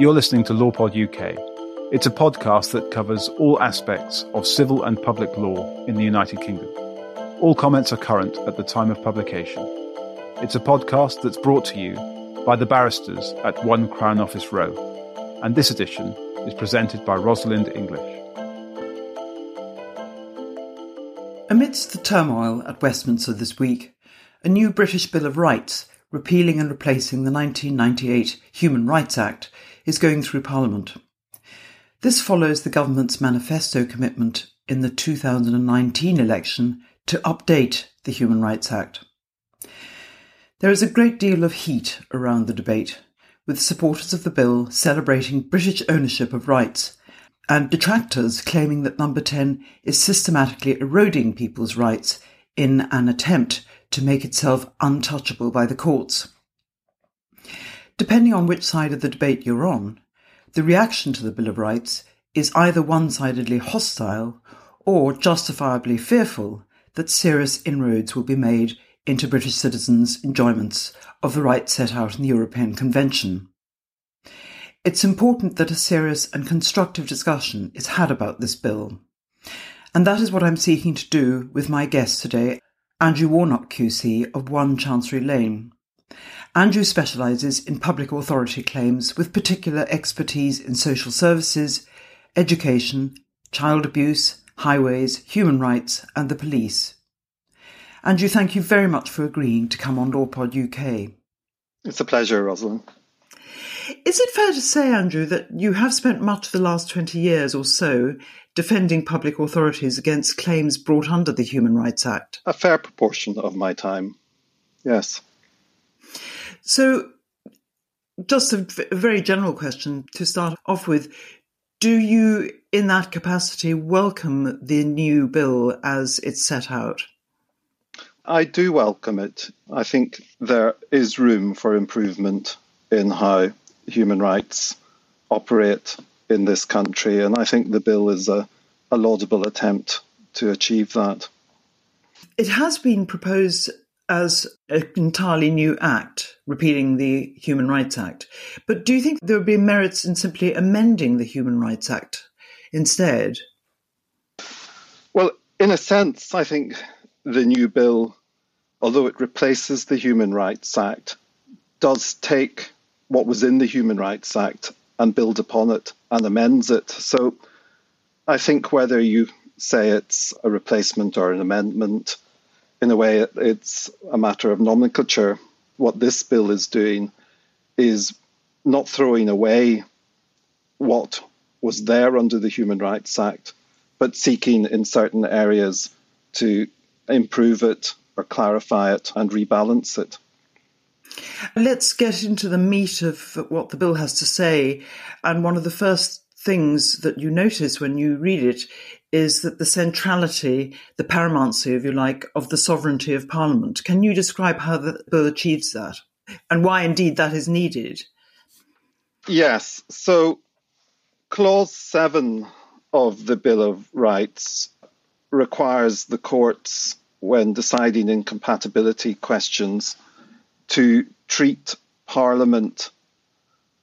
You're listening to LawPod UK. It's a podcast that covers all aspects of civil and public law in the United Kingdom. All comments are current at the time of publication. It's a podcast that's brought to you by the barristers at One Crown Office Row, and this edition is presented by Rosalind English. Amidst the turmoil at Westminster this week, a new British Bill of Rights repealing and replacing the 1998 Human Rights Act is going through Parliament. This follows the government's manifesto commitment in the 2019 election to update the Human Rights Act. There is a great deal of heat around the debate, with supporters of the bill celebrating British ownership of rights and detractors claiming that Number 10 is systematically eroding people's rights in an attempt to make itself untouchable by the courts. Depending on which side of the debate you're on, the reaction to the Bill of Rights is either one sidedly hostile or justifiably fearful that serious inroads will be made into British citizens' enjoyments of the rights set out in the European Convention. It's important that a serious and constructive discussion is had about this bill. And that is what I'm seeking to do with my guest today, Andrew Warnock QC of 1 Chancery Lane. Andrew specialises in public authority claims with particular expertise in social services, education, child abuse, highways, human rights, and the police. Andrew, thank you very much for agreeing to come on LawPod UK. It's a pleasure, Rosalind. Is it fair to say, Andrew, that you have spent much of the last 20 years or so defending public authorities against claims brought under the Human Rights Act? A fair proportion of my time, yes. So, just a very general question to start off with. Do you, in that capacity, welcome the new bill as it's set out? I do welcome it. I think there is room for improvement in how human rights operate in this country, and I think the bill is a, a laudable attempt to achieve that. It has been proposed as an entirely new act, repealing the Human Rights Act. But do you think there would be merits in simply amending the Human Rights Act instead? Well, in a sense, I think the new bill, although it replaces the Human Rights Act, does take what was in the Human Rights Act and build upon it and amends it. So I think whether you say it's a replacement or an amendment, in a way, it's a matter of nomenclature. What this bill is doing is not throwing away what was there under the Human Rights Act, but seeking in certain areas to improve it or clarify it and rebalance it. Let's get into the meat of what the bill has to say. And one of the first things that you notice when you read it is that the centrality, the paramountcy, if you like, of the sovereignty of Parliament. Can you describe how the bill achieves that and why indeed that is needed? Yes. So, Clause 7 of the Bill of Rights requires the courts, when deciding incompatibility questions, to treat Parliament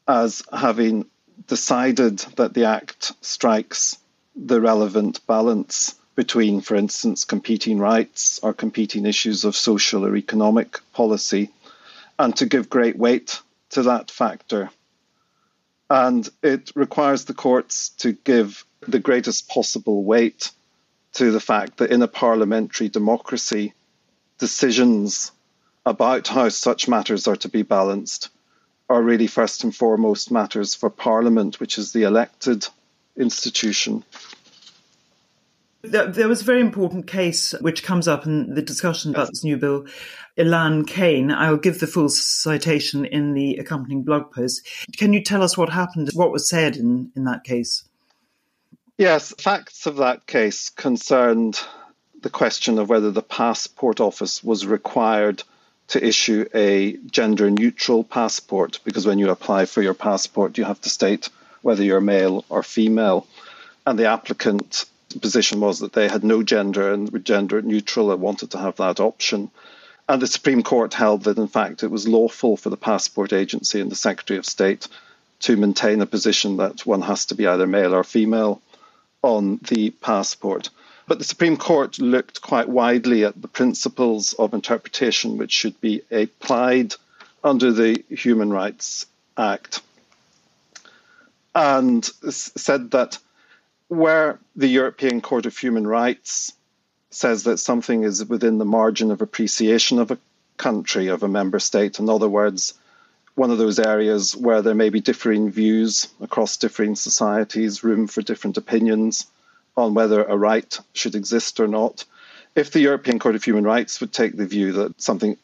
as having decided that the Act strikes the relevant balance between, for instance, competing rights or competing issues of social or economic policy, and to give great weight to that factor. And it requires the courts to give the greatest possible weight to the fact that in a parliamentary democracy, decisions about how such matters are to be balanced are really first and foremost matters for Parliament, which is the elected institution. There was a very important case which comes up in the discussion about this new bill, Elan-Cane. I'll give the full citation in the accompanying blog post. Can you tell us what happened, what was said in, in that case? Yes, facts of that case concerned the question of whether the Passport Office was required to issue a gender neutral passport because when you apply for your passport, you have to state whether you're male or female. And the applicant position was that they had no gender and were gender neutral and wanted to have that option. And the Supreme Court held that, in fact, it was lawful for the Passport Agency and the Secretary of State to maintain a position that one has to be either male or female on the passport. But the Supreme Court looked quite widely at the principles of interpretation which should be applied under the Human Rights Act and said that where the European Court of Human Rights says that something is within the margin of appreciation of a country, of a member state, in other words, one of those areas where there may be differing views across differing societies, room for different opinions on whether a right should exist or not. If the European Court of Human Rights would take the view that something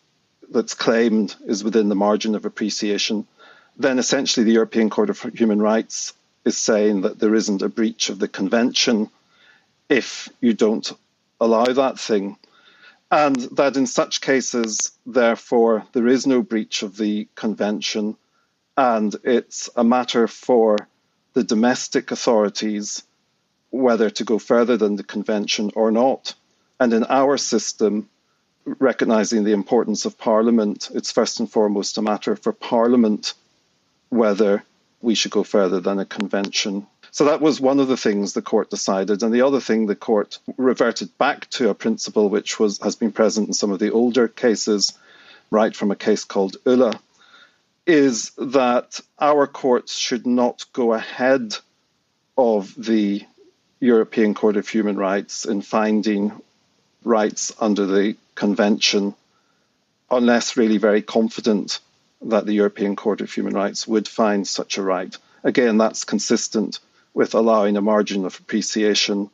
that's claimed is within the margin of appreciation, then essentially the European Court of Human Rights is saying that there isn't a breach of the convention if you don't allow that thing. And that in such cases, therefore, there is no breach of the convention, and it's a matter for the domestic authorities whether to go further than the convention or not. And in our system, recognizing the importance of Parliament, it's first and foremost a matter for Parliament whether we should go further than a convention. So that was one of the things the court decided. And the other thing the court reverted back to a principle which was has been present in some of the older cases, right from a case called Ullah, is that our courts should not go ahead of the European Court of Human Rights in finding rights under the convention unless really very confident that the European Court of Human Rights would find such a right. Again, that's consistent with allowing a margin of appreciation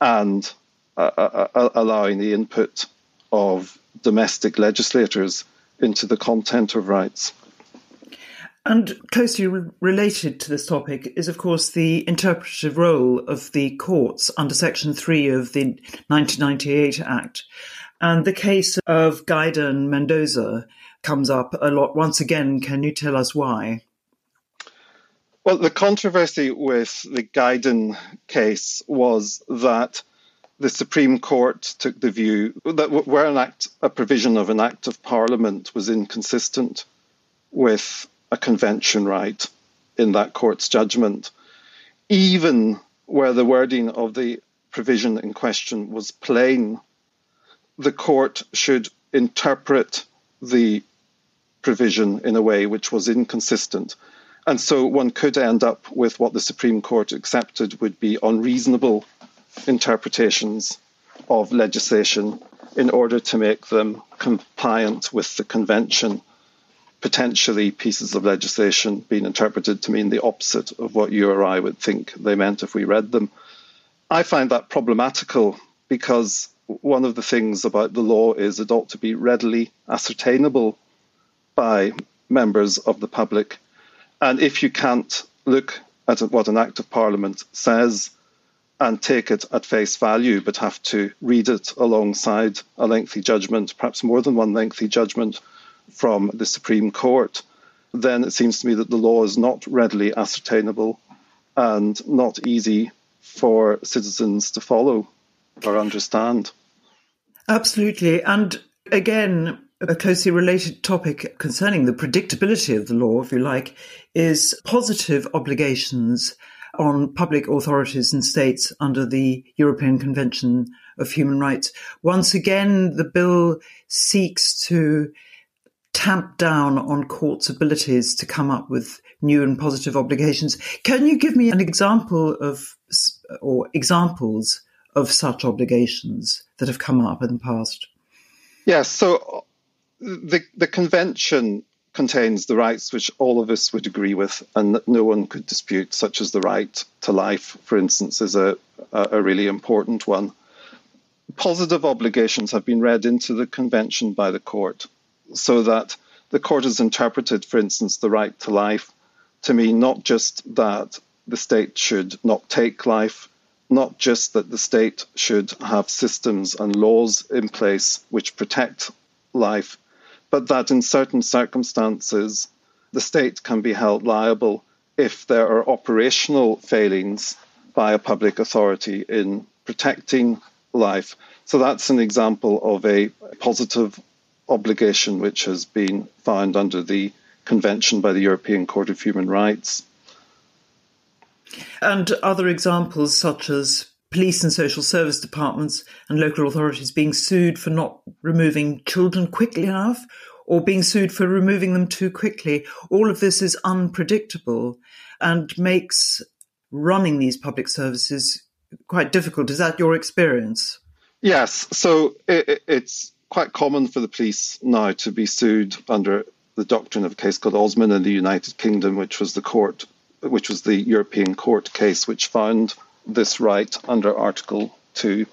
and uh, uh, uh, allowing the input of domestic legislators into the content of rights. And closely related to this topic is, of course, the interpretive role of the courts under Section 3 of the 1998 Act. And the case of Ghaidan Mendoza comes up a lot. Once again, can you tell us why? Well, the controversy with the Ghaidan case was that the Supreme Court took the view that where an act, a provision of an act of Parliament was inconsistent with a convention right in that court's judgment, even where the wording of the provision in question was plain, the court should interpret the provision in a way which was inconsistent. And so one could end up with what the Supreme Court accepted would be unreasonable interpretations of legislation in order to make them compliant with the convention. Potentially, pieces of legislation being interpreted to mean the opposite of what you or I would think they meant if we read them. I find that problematical because one of the things about the law is it ought to be readily ascertainable by members of the public. And if you can't look at what an Act of Parliament says and take it at face value, but have to read it alongside a lengthy judgment, perhaps more than one lengthy judgment from the Supreme Court, then it seems to me that the law is not readily ascertainable and not easy for citizens to follow or understand. Absolutely. And again, a closely related topic concerning the predictability of the law, if you like, is positive obligations on public authorities and states under the European Convention of Human Rights. Once again, the bill seeks to tamp down on courts' abilities to come up with new and positive obligations. Can you give me an example of, or examples of such obligations that have come up in the past? Yes. So the the convention contains the rights which all of us would agree with and that no one could dispute, such as the right to life, for instance, is a, a really important one. Positive obligations have been read into the convention by the court so that the court has interpreted, for instance, the right to life to mean not just that the state should not take life, not just that the state should have systems and laws in place which protect life, but that in certain circumstances the state can be held liable if there are operational failings by a public authority in protecting life. So that's an example of a positive obligation which has been found under the Convention by the European Court of Human Rights. And other examples, such as police and social service departments and local authorities being sued for not removing children quickly enough or being sued for removing them too quickly. All of this is unpredictable and makes running these public services quite difficult. Is that your experience? Yes. So it, it's quite common for the police now to be sued under the doctrine of a case called Osman in the United Kingdom, which was the court, which was the European Court case, which found this right under Article 2.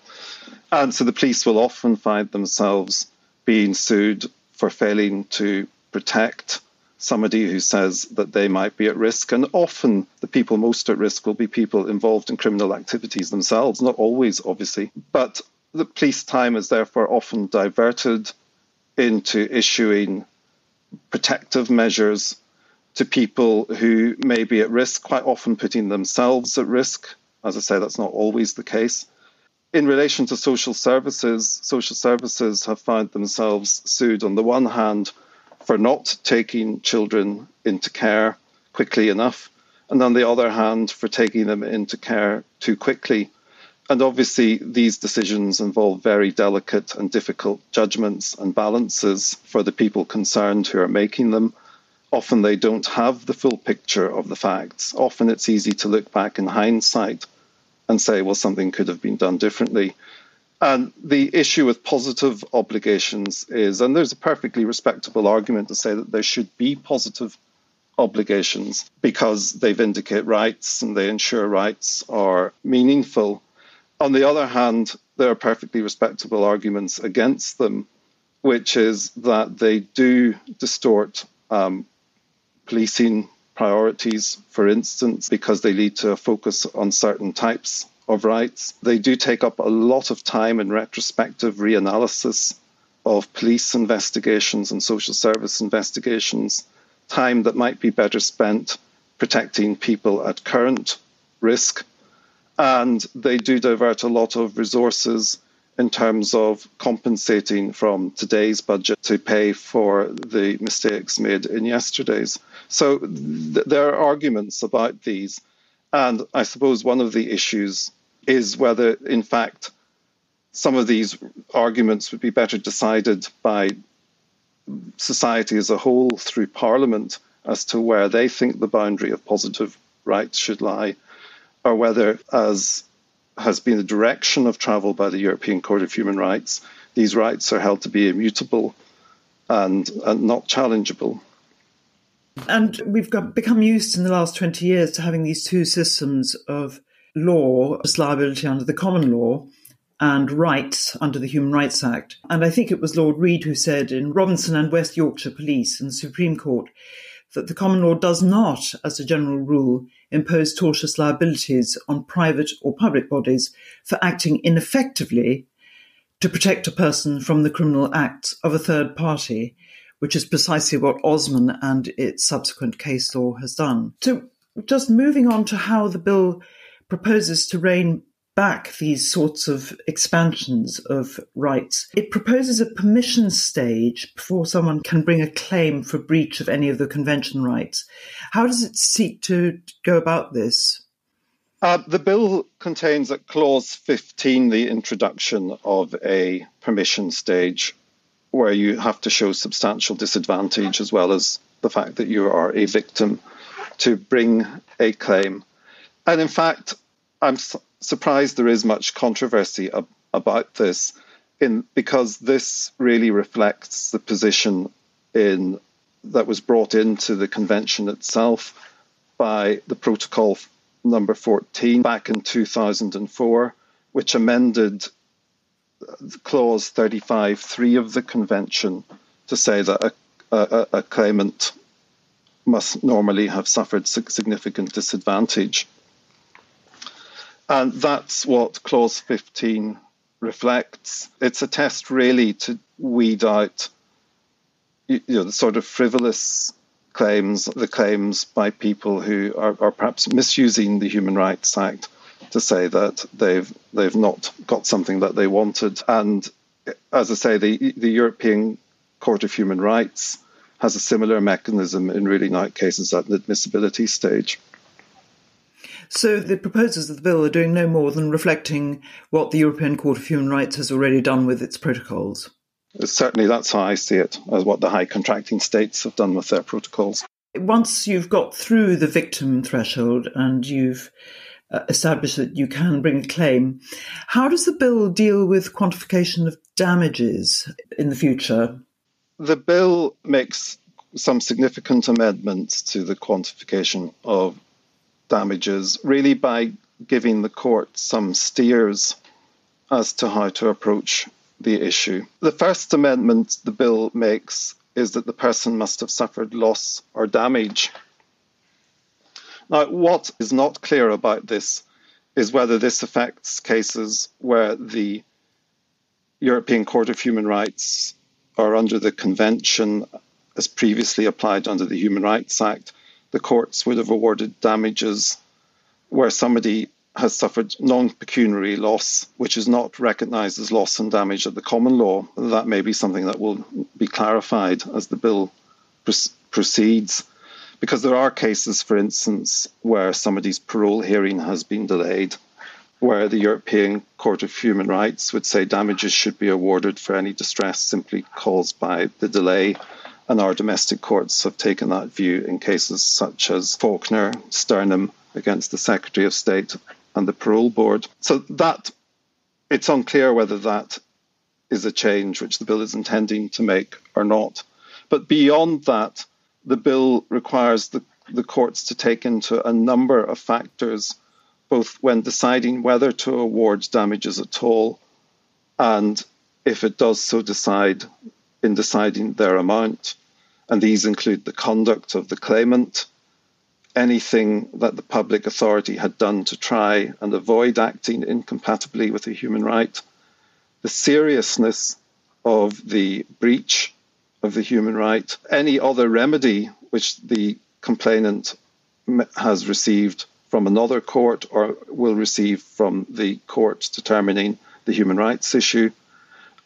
And so the police will often find themselves being sued for failing to protect somebody who says that they might be at risk. And often the people most at risk will be people involved in criminal activities themselves, not always, obviously. But the police time is therefore often diverted into issuing protective measures to people who may be at risk, quite often putting themselves at risk. As I say, that's not always the case. In relation to social services, social services have found themselves sued on the one hand for not taking children into care quickly enough, and on the other hand, for taking them into care too quickly. And obviously, these decisions involve very delicate and difficult judgments and balances for the people concerned who are making them. Often they don't have the full picture of the facts. Often it's easy to look back in hindsight and say, well, something could have been done differently. And the issue with positive obligations is, and there's a perfectly respectable argument to say that there should be positive obligations because they vindicate rights and they ensure rights are meaningful. On the other hand, there are perfectly respectable arguments against them, which is that they do distort um, policing priorities, for instance, because they lead to a focus on certain types of rights. They do take up a lot of time in retrospective reanalysis of police investigations and social service investigations, time that might be better spent protecting people at current risk. And they do divert a lot of resources in terms of compensating from today's budget to pay for the mistakes made in yesterday's. So th- there are arguments about these. And I suppose one of the issues is whether, in fact, some of these arguments would be better decided by society as a whole through Parliament as to where they think the boundary of positive rights should lie, or whether, as has been the direction of travel by the European Court of Human Rights, these rights are held to be immutable and, and not challengeable. And we've got, become used in the last 20 years to having these two systems of law, liability under the common law, and rights under the Human Rights Act. And I think it was Lord Reed who said in Robinson and West Yorkshire Police and Supreme Court that the common law does not, as a general rule, impose tortious liabilities on private or public bodies for acting ineffectively to protect a person from the criminal acts of a third party, which is precisely what Osman and its subsequent case law has done. So, just moving on to how the bill proposes to rein back these sorts of expansions of rights. It proposes a permission stage before someone can bring a claim for breach of any of the convention rights. How does it seek to go about this? Uh, the bill contains at clause 15 the introduction of a permission stage where you have to show substantial disadvantage as well as the fact that you are a victim to bring a claim. And in fact, I'm surprised there is much controversy ab- about this, in because this really reflects the position in that was brought into the convention itself by the protocol number 14 back in 2004, which amended uh, clause 35.3 of the convention to say that a, a, a claimant must normally have suffered significant disadvantage. And that's what clause 15 reflects. It's a test really to weed out you know, the sort of frivolous claims, the claims by people who are, are perhaps misusing the Human Rights Act to say that they've they've not got something that they wanted. And as I say, the the European Court of Human Rights has a similar mechanism in ruling out cases at the admissibility stage. So the proposers of the bill are doing no more than reflecting what the European Court of Human Rights has already done with its protocols. Certainly, that's how I see it, as what the high contracting states have done with their protocols. Once you've got through the victim threshold and you've uh, established that you can bring a claim, how does the bill deal with quantification of damages in the future? The bill makes some significant amendments to the quantification of damages, really by giving the court some steers as to how to approach the issue. The first amendment the bill makes is that the person must have suffered loss or damage. Now, what is not clear about this is whether this affects cases where the European Court of Human Rights or under the Convention, as previously applied under the Human Rights Act, the courts would have awarded damages where somebody has suffered non pecuniary loss, which is not recognised as loss and damage at the common law. That may be something that will be clarified as the bill proceeds. Because there are cases, for instance, where somebody's parole hearing has been delayed, where the European Court of Human Rights would say damages should be awarded for any distress simply caused by the delay. And our domestic courts have taken that view in cases such as Faulkner, Sturnham against the Secretary of State and the parole board. So that it's unclear whether that is a change which the bill is intending to make or not. But beyond that, the bill requires the, the courts to take into a number of factors, both when deciding whether to award damages at all, and if it does so decide in deciding their amount. And these include the conduct of the claimant, anything that the public authority had done to try and avoid acting incompatibly with a human right, the seriousness of the breach of the human right, any other remedy which the complainant has received from another court or will receive from the court determining the human rights issue,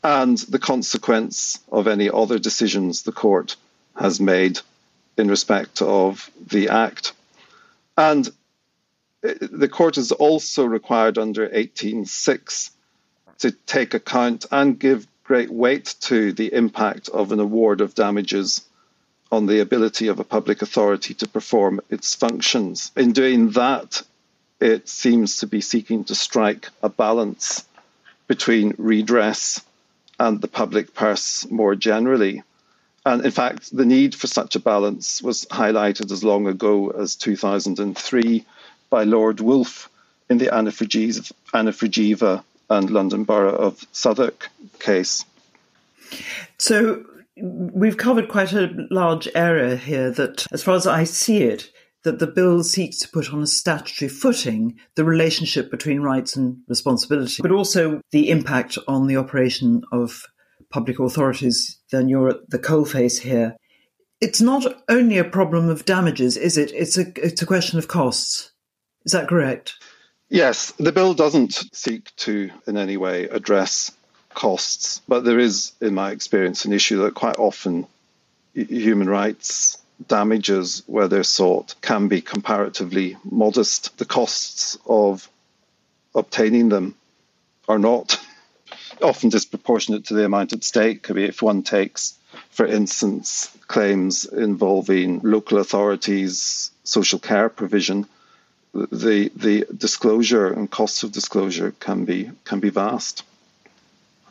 and the consequence of any other decisions the court has made in respect of the act. And uh, the court is also required under 18.6 to take account and give great weight to the impact of an award of damages on the ability of a public authority to perform its functions. In doing that, it seems to be seeking to strike a balance between redress and the public purse more generally. And in fact, the need for such a balance was highlighted as long ago as 2003 by Lord Woolf in the Anna and London Borough of Southwark case. So we've covered quite a large area here that, as far as I see it, that the bill seeks to put on a statutory footing the relationship between rights and responsibility, but also the impact on the operation of public authorities, then you're at the coalface here. It's not only a problem of damages, is it? It's a it's a question of costs. Is that correct? Yes, the bill doesn't seek to in any way address costs, but there is, in my experience, an issue that quite often human rights damages, where they're sought, can be comparatively modest. The costs of obtaining them are not often disproportionate to the amount at stake. I mean, if one takes, for instance, claims involving local authorities, social care provision, the the disclosure and costs of disclosure can be can be vast.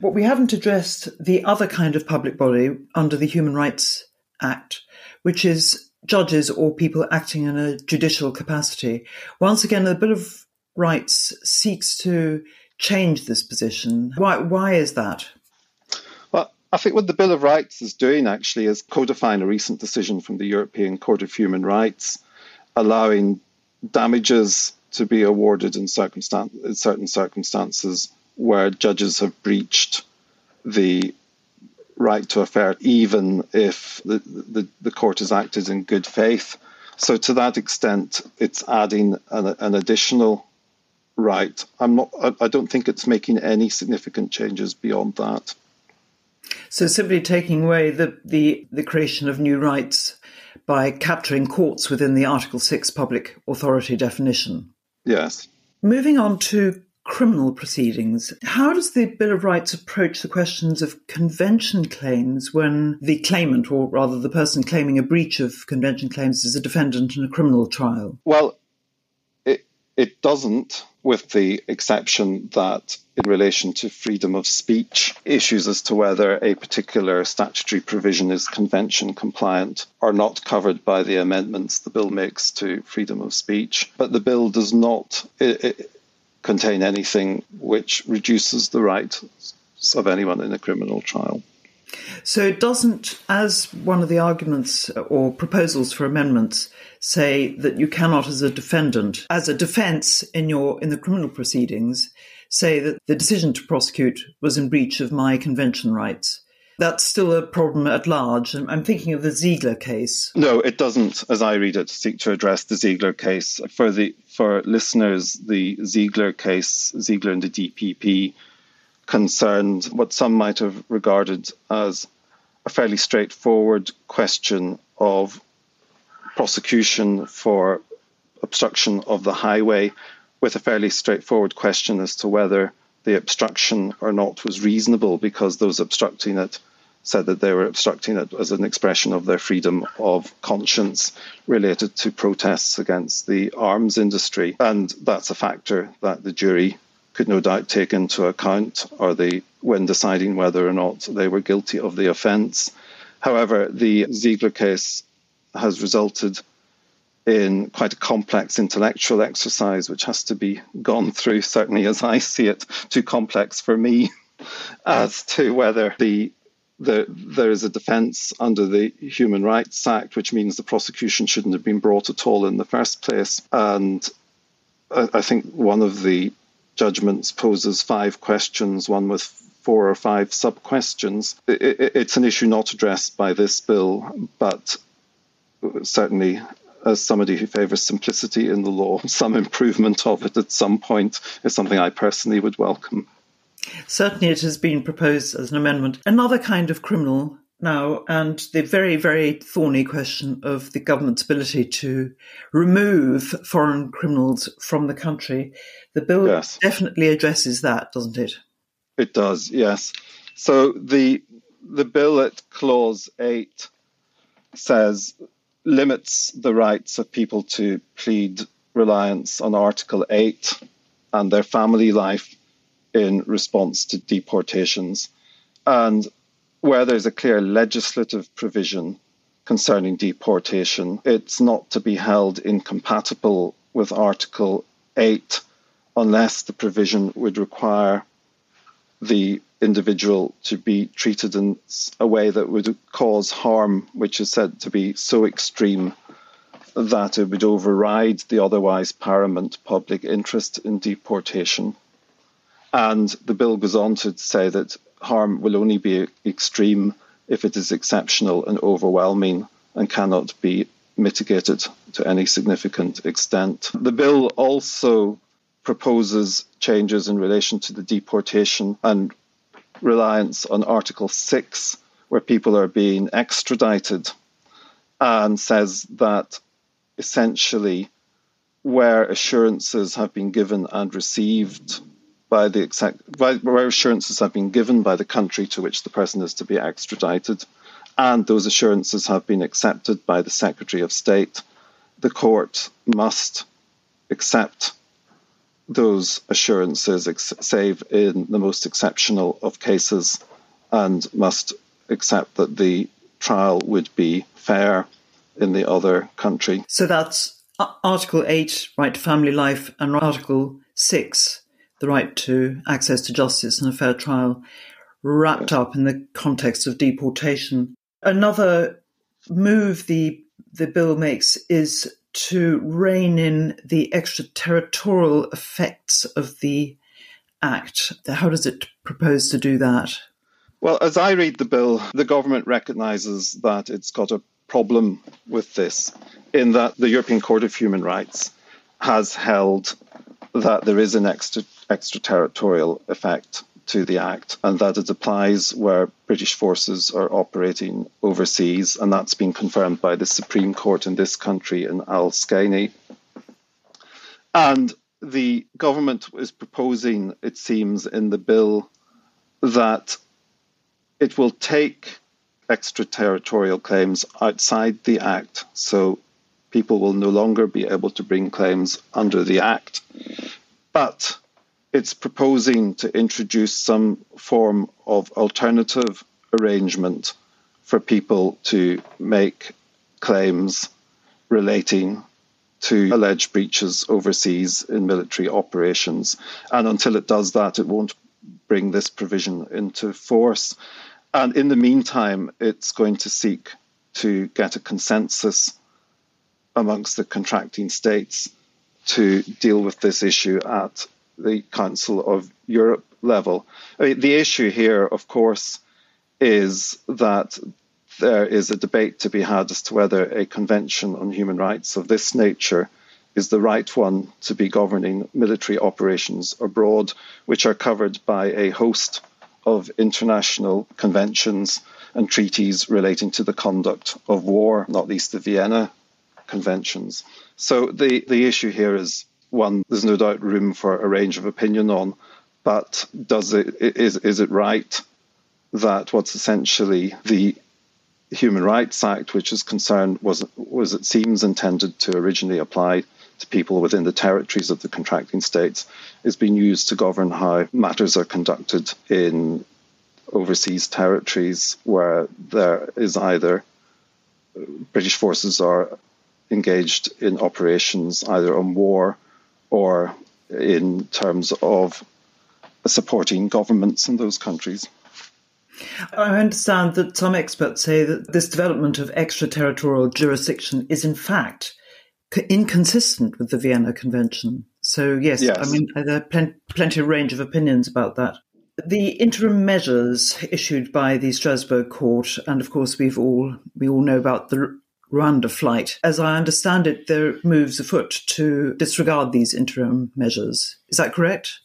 What we haven't addressed the other kind of public body under the Human Rights Act, which is judges or people acting in a judicial capacity. Once again, the Bill of Rights seeks to change this position. Why, why is that? Well, I think what the Bill of Rights is doing actually is codifying a recent decision from the European Court of Human Rights, allowing damages to be awarded in, circumstan- in certain circumstances where judges have breached the right to a fair, even if the, the, the court has acted in good faith. So, to that extent, it's adding an, an additional right. I'm not. I, I don't think it's making any significant changes beyond that. So simply taking away the, the, the creation of new rights by capturing courts within the Article 6 public authority definition. Yes. Moving on to criminal proceedings, how does the Bill of Rights approach the questions of convention claims when the claimant, or rather the person claiming a breach of convention claims, is a defendant in a criminal trial? Well, it, it doesn't, with the exception that in relation to freedom of speech, issues as to whether a particular statutory provision is convention compliant are not covered by the amendments the bill makes to freedom of speech. But the bill does not. It, it, contain anything which reduces the rights of anyone in a criminal trial. So it doesn't, as one of the arguments or proposals for amendments say that you cannot, as a defendant, as a defence in your in the criminal proceedings, say that the decision to prosecute was in breach of my convention rights that's still a problem at large. I'm thinking of the Ziegler case. No, it doesn't, as I read it, seek to address the Ziegler case. For the for listeners, the Ziegler case, Ziegler and the DPP, concerned what some might have regarded as a fairly straightforward question of prosecution for obstruction of the highway, with a fairly straightforward question as to whether the obstruction or not was reasonable because those obstructing it said that they were obstructing it as an expression of their freedom of conscience related to protests against the arms industry. And that's a factor that the jury could no doubt take into account or they when deciding whether or not they were guilty of the offence. However, the Ziegler case has resulted in quite a complex intellectual exercise which has to be gone through, certainly as I see it, too complex for me as to whether the the, there is a defence under the Human Rights Act, which means the prosecution shouldn't have been brought at all in the first place. And I, I think one of the judgments poses five questions, one with four or five sub questions. It, it, it's an issue not addressed by this bill, but certainly as somebody who favours simplicity in the law, some improvement of it at some point is something I personally would welcome. Certainly, it has been proposed as an amendment. Another kind of criminal now, and the very, very thorny question of the government's ability to remove foreign criminals from the country. The bill yes. definitely addresses that, doesn't it? It does, yes. So the the bill at clause eight says limits the rights of people to plead reliance on Article eight and their family life in response to deportations. And where there's a clear legislative provision concerning deportation, it's not to be held incompatible with Article 8 unless the provision would require the individual to be treated in a way that would cause harm, which is said to be so extreme that it would override the otherwise paramount public interest in deportation. And the bill goes on to say that harm will only be extreme if it is exceptional and overwhelming and cannot be mitigated to any significant extent. The bill also proposes changes in relation to the deportation and reliance on Article 6, where people are being extradited, and says that essentially where assurances have been given and received by the exact by, where assurances have been given by the country to which the person is to be extradited, and those assurances have been accepted by the Secretary of State, the court must accept those assurances, ex- save in the most exceptional of cases, and must accept that the trial would be fair in the other country. So that's uh, Article 8, right to family life, and Article 6, the right to access to justice and a fair trial wrapped up in the context of deportation. Another move the the bill makes is to rein in the extraterritorial effects of the act. How does it propose to do that? Well, as I read the bill, the government recognises that it's got a problem with this, in that the European Court of Human Rights has held that there is an extra, extraterritorial effect to the Act and that it applies where British forces are operating overseas, and that's been confirmed by the Supreme Court in this country in Al Skeini. And the government is proposing, it seems, in the bill that it will take extraterritorial claims outside the Act. So people will no longer be able to bring claims under the Act. But it's proposing to introduce some form of alternative arrangement for people to make claims relating to alleged breaches overseas in military operations. And until it does that, it won't bring this provision into force. And in the meantime, it's going to seek to get a consensus amongst the contracting states to deal with this issue at the Council of Europe level. I mean, the issue here, of course, is that there is a debate to be had as to whether a convention on human rights of this nature is the right one to be governing military operations abroad, which are covered by a host of international conventions and treaties relating to the conduct of war, not least the Vienna conventions. So the, the issue here is one there's no doubt room for a range of opinion on, but does it is is it right that what's essentially the Human Rights Act, which is concerned was was it seems intended to originally apply to people within the territories of the contracting states, is being used to govern how matters are conducted in overseas territories where there is either uh, British forces are engaged in operations either on war or in terms of supporting governments in those countries. I understand that some experts say that this development of extraterritorial jurisdiction is, in fact, inconsistent with the Vienna Convention. So, yes, yes. I mean, uh, there are plen- plenty of range of opinions about that. The interim measures issued by the Strasbourg court, and of course, we've all we all know about the Rwanda flight. As I understand it, there are moves afoot to disregard these interim measures. Is that correct?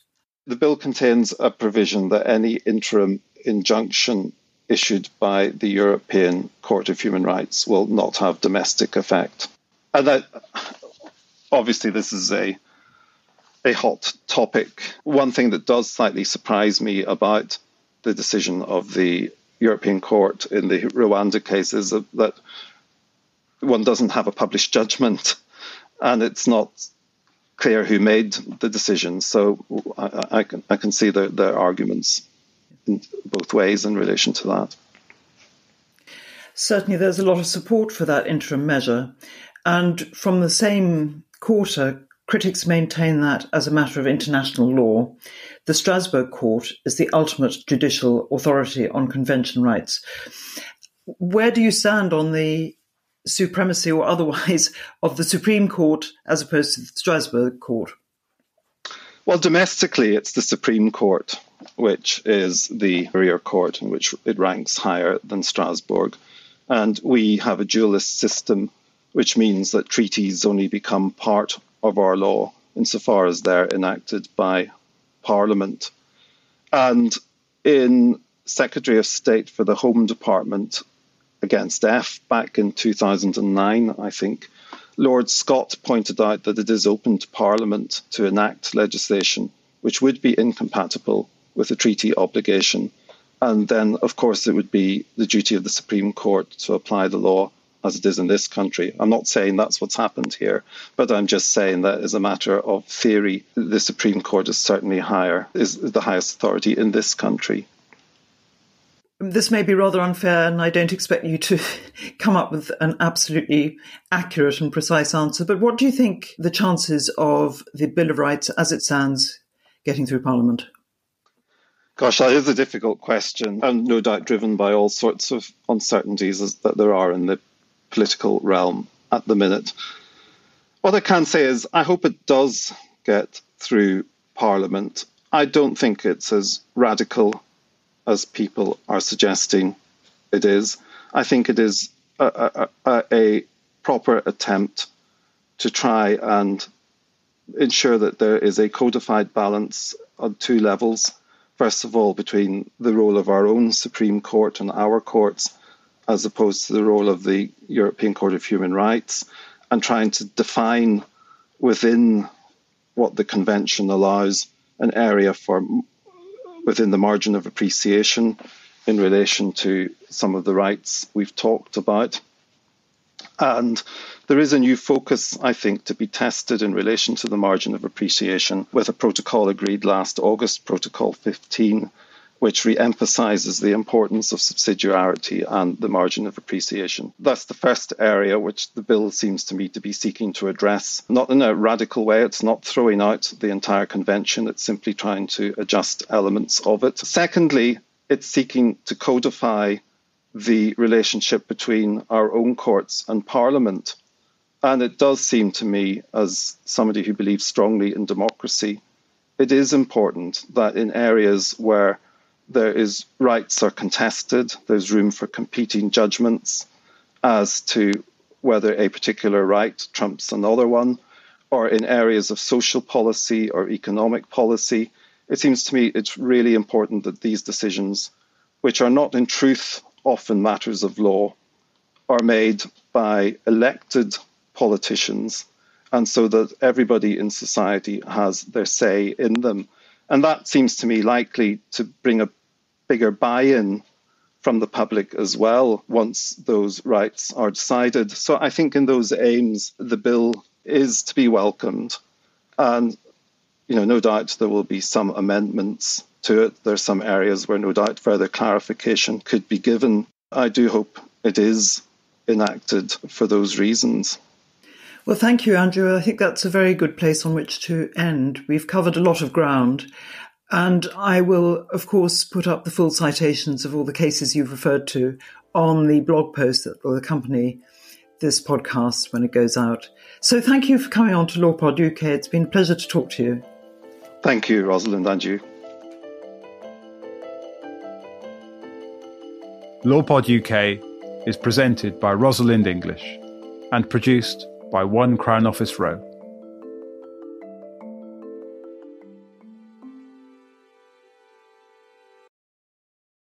The bill contains a provision that any interim injunction issued by the European Court of Human Rights will not have domestic effect. And that obviously this is a a hot topic. One thing that does slightly surprise me about the decision of the European Court in the Rwanda case is that one doesn't have a published judgment and it's not clear who made the decision. So I, I can, I can see their, arguments in both ways in relation to that. Certainly, there's a lot of support for that interim measure. And from the same quarter, critics maintain that, as a matter of international law, the Strasbourg Court is the ultimate judicial authority on convention rights. Where do you stand on the supremacy or otherwise of the Supreme Court as opposed to the Strasbourg Court? Well, domestically, it's the Supreme Court, which is the rear court in which it ranks higher than Strasbourg. And we have a dualist system, which means that treaties only become part of our law insofar as they're enacted by Parliament. And in Secretary of State for the Home Department against F back in 2009, I think, Lord Scott pointed out that it is open to Parliament to enact legislation which would be incompatible with the treaty obligation. And then, of course, it would be the duty of the Supreme Court to apply the law as it is in this country. I'm not saying that's what's happened here, but I'm just saying that as a matter of theory, the Supreme Court is certainly higher, is the highest authority in this country. This may be rather unfair, and I don't expect you to come up with an absolutely accurate and precise answer. But what do you think the chances of the Bill of Rights as it stands getting through Parliament? Gosh, that is a difficult question, and no doubt driven by all sorts of uncertainties that there are in the political realm at the minute. What I can say is, I hope it does get through Parliament. I don't think it's as radical as people are suggesting it is. I think it is a, a, a proper attempt to try and ensure that there is a codified balance on two levels. First of all, between the role of our own Supreme Court and our courts, as opposed to the role of the European Court of Human Rights, and trying to define within what the convention allows an area for within the margin of appreciation in relation to some of the rights we've talked about. And there is a new focus, I think, to be tested in relation to the margin of appreciation with a protocol agreed last August, Protocol 15, which re emphasizes the importance of subsidiarity and the margin of appreciation. That's the first area which the bill seems to me to be seeking to address, not in a radical way. It's not throwing out the entire convention, it's simply trying to adjust elements of it. Secondly, it's seeking to codify the relationship between our own courts and Parliament. And it does seem to me, as somebody who believes strongly in democracy, it is important that in areas where there is rights are contested, there's room for competing judgments as to whether a particular right trumps another one, or in areas of social policy or economic policy. It seems to me it's really important that these decisions, which are not in truth often matters of law, are made by elected politicians, and so that everybody in society has their say in them. And that seems to me likely to bring a bigger buy in from the public as well once those rights are decided. So I think in those aims, the bill is to be welcomed. And, you know, no doubt there will be some amendments to it. There are some areas where no doubt further clarification could be given. I do hope it is enacted for those reasons. Well, thank you, Andrew. I think that's a very good place on which to end. We've covered a lot of ground. And I will, of course, put up the full citations of all the cases you've referred to on the blog post that will accompany this podcast when it goes out. So thank you for coming on to LawPod UK. It's been a pleasure to talk to you. Thank you, Rosalind, and you. LawPod UK is presented by Rosalind English and produced by One Crown Office Row.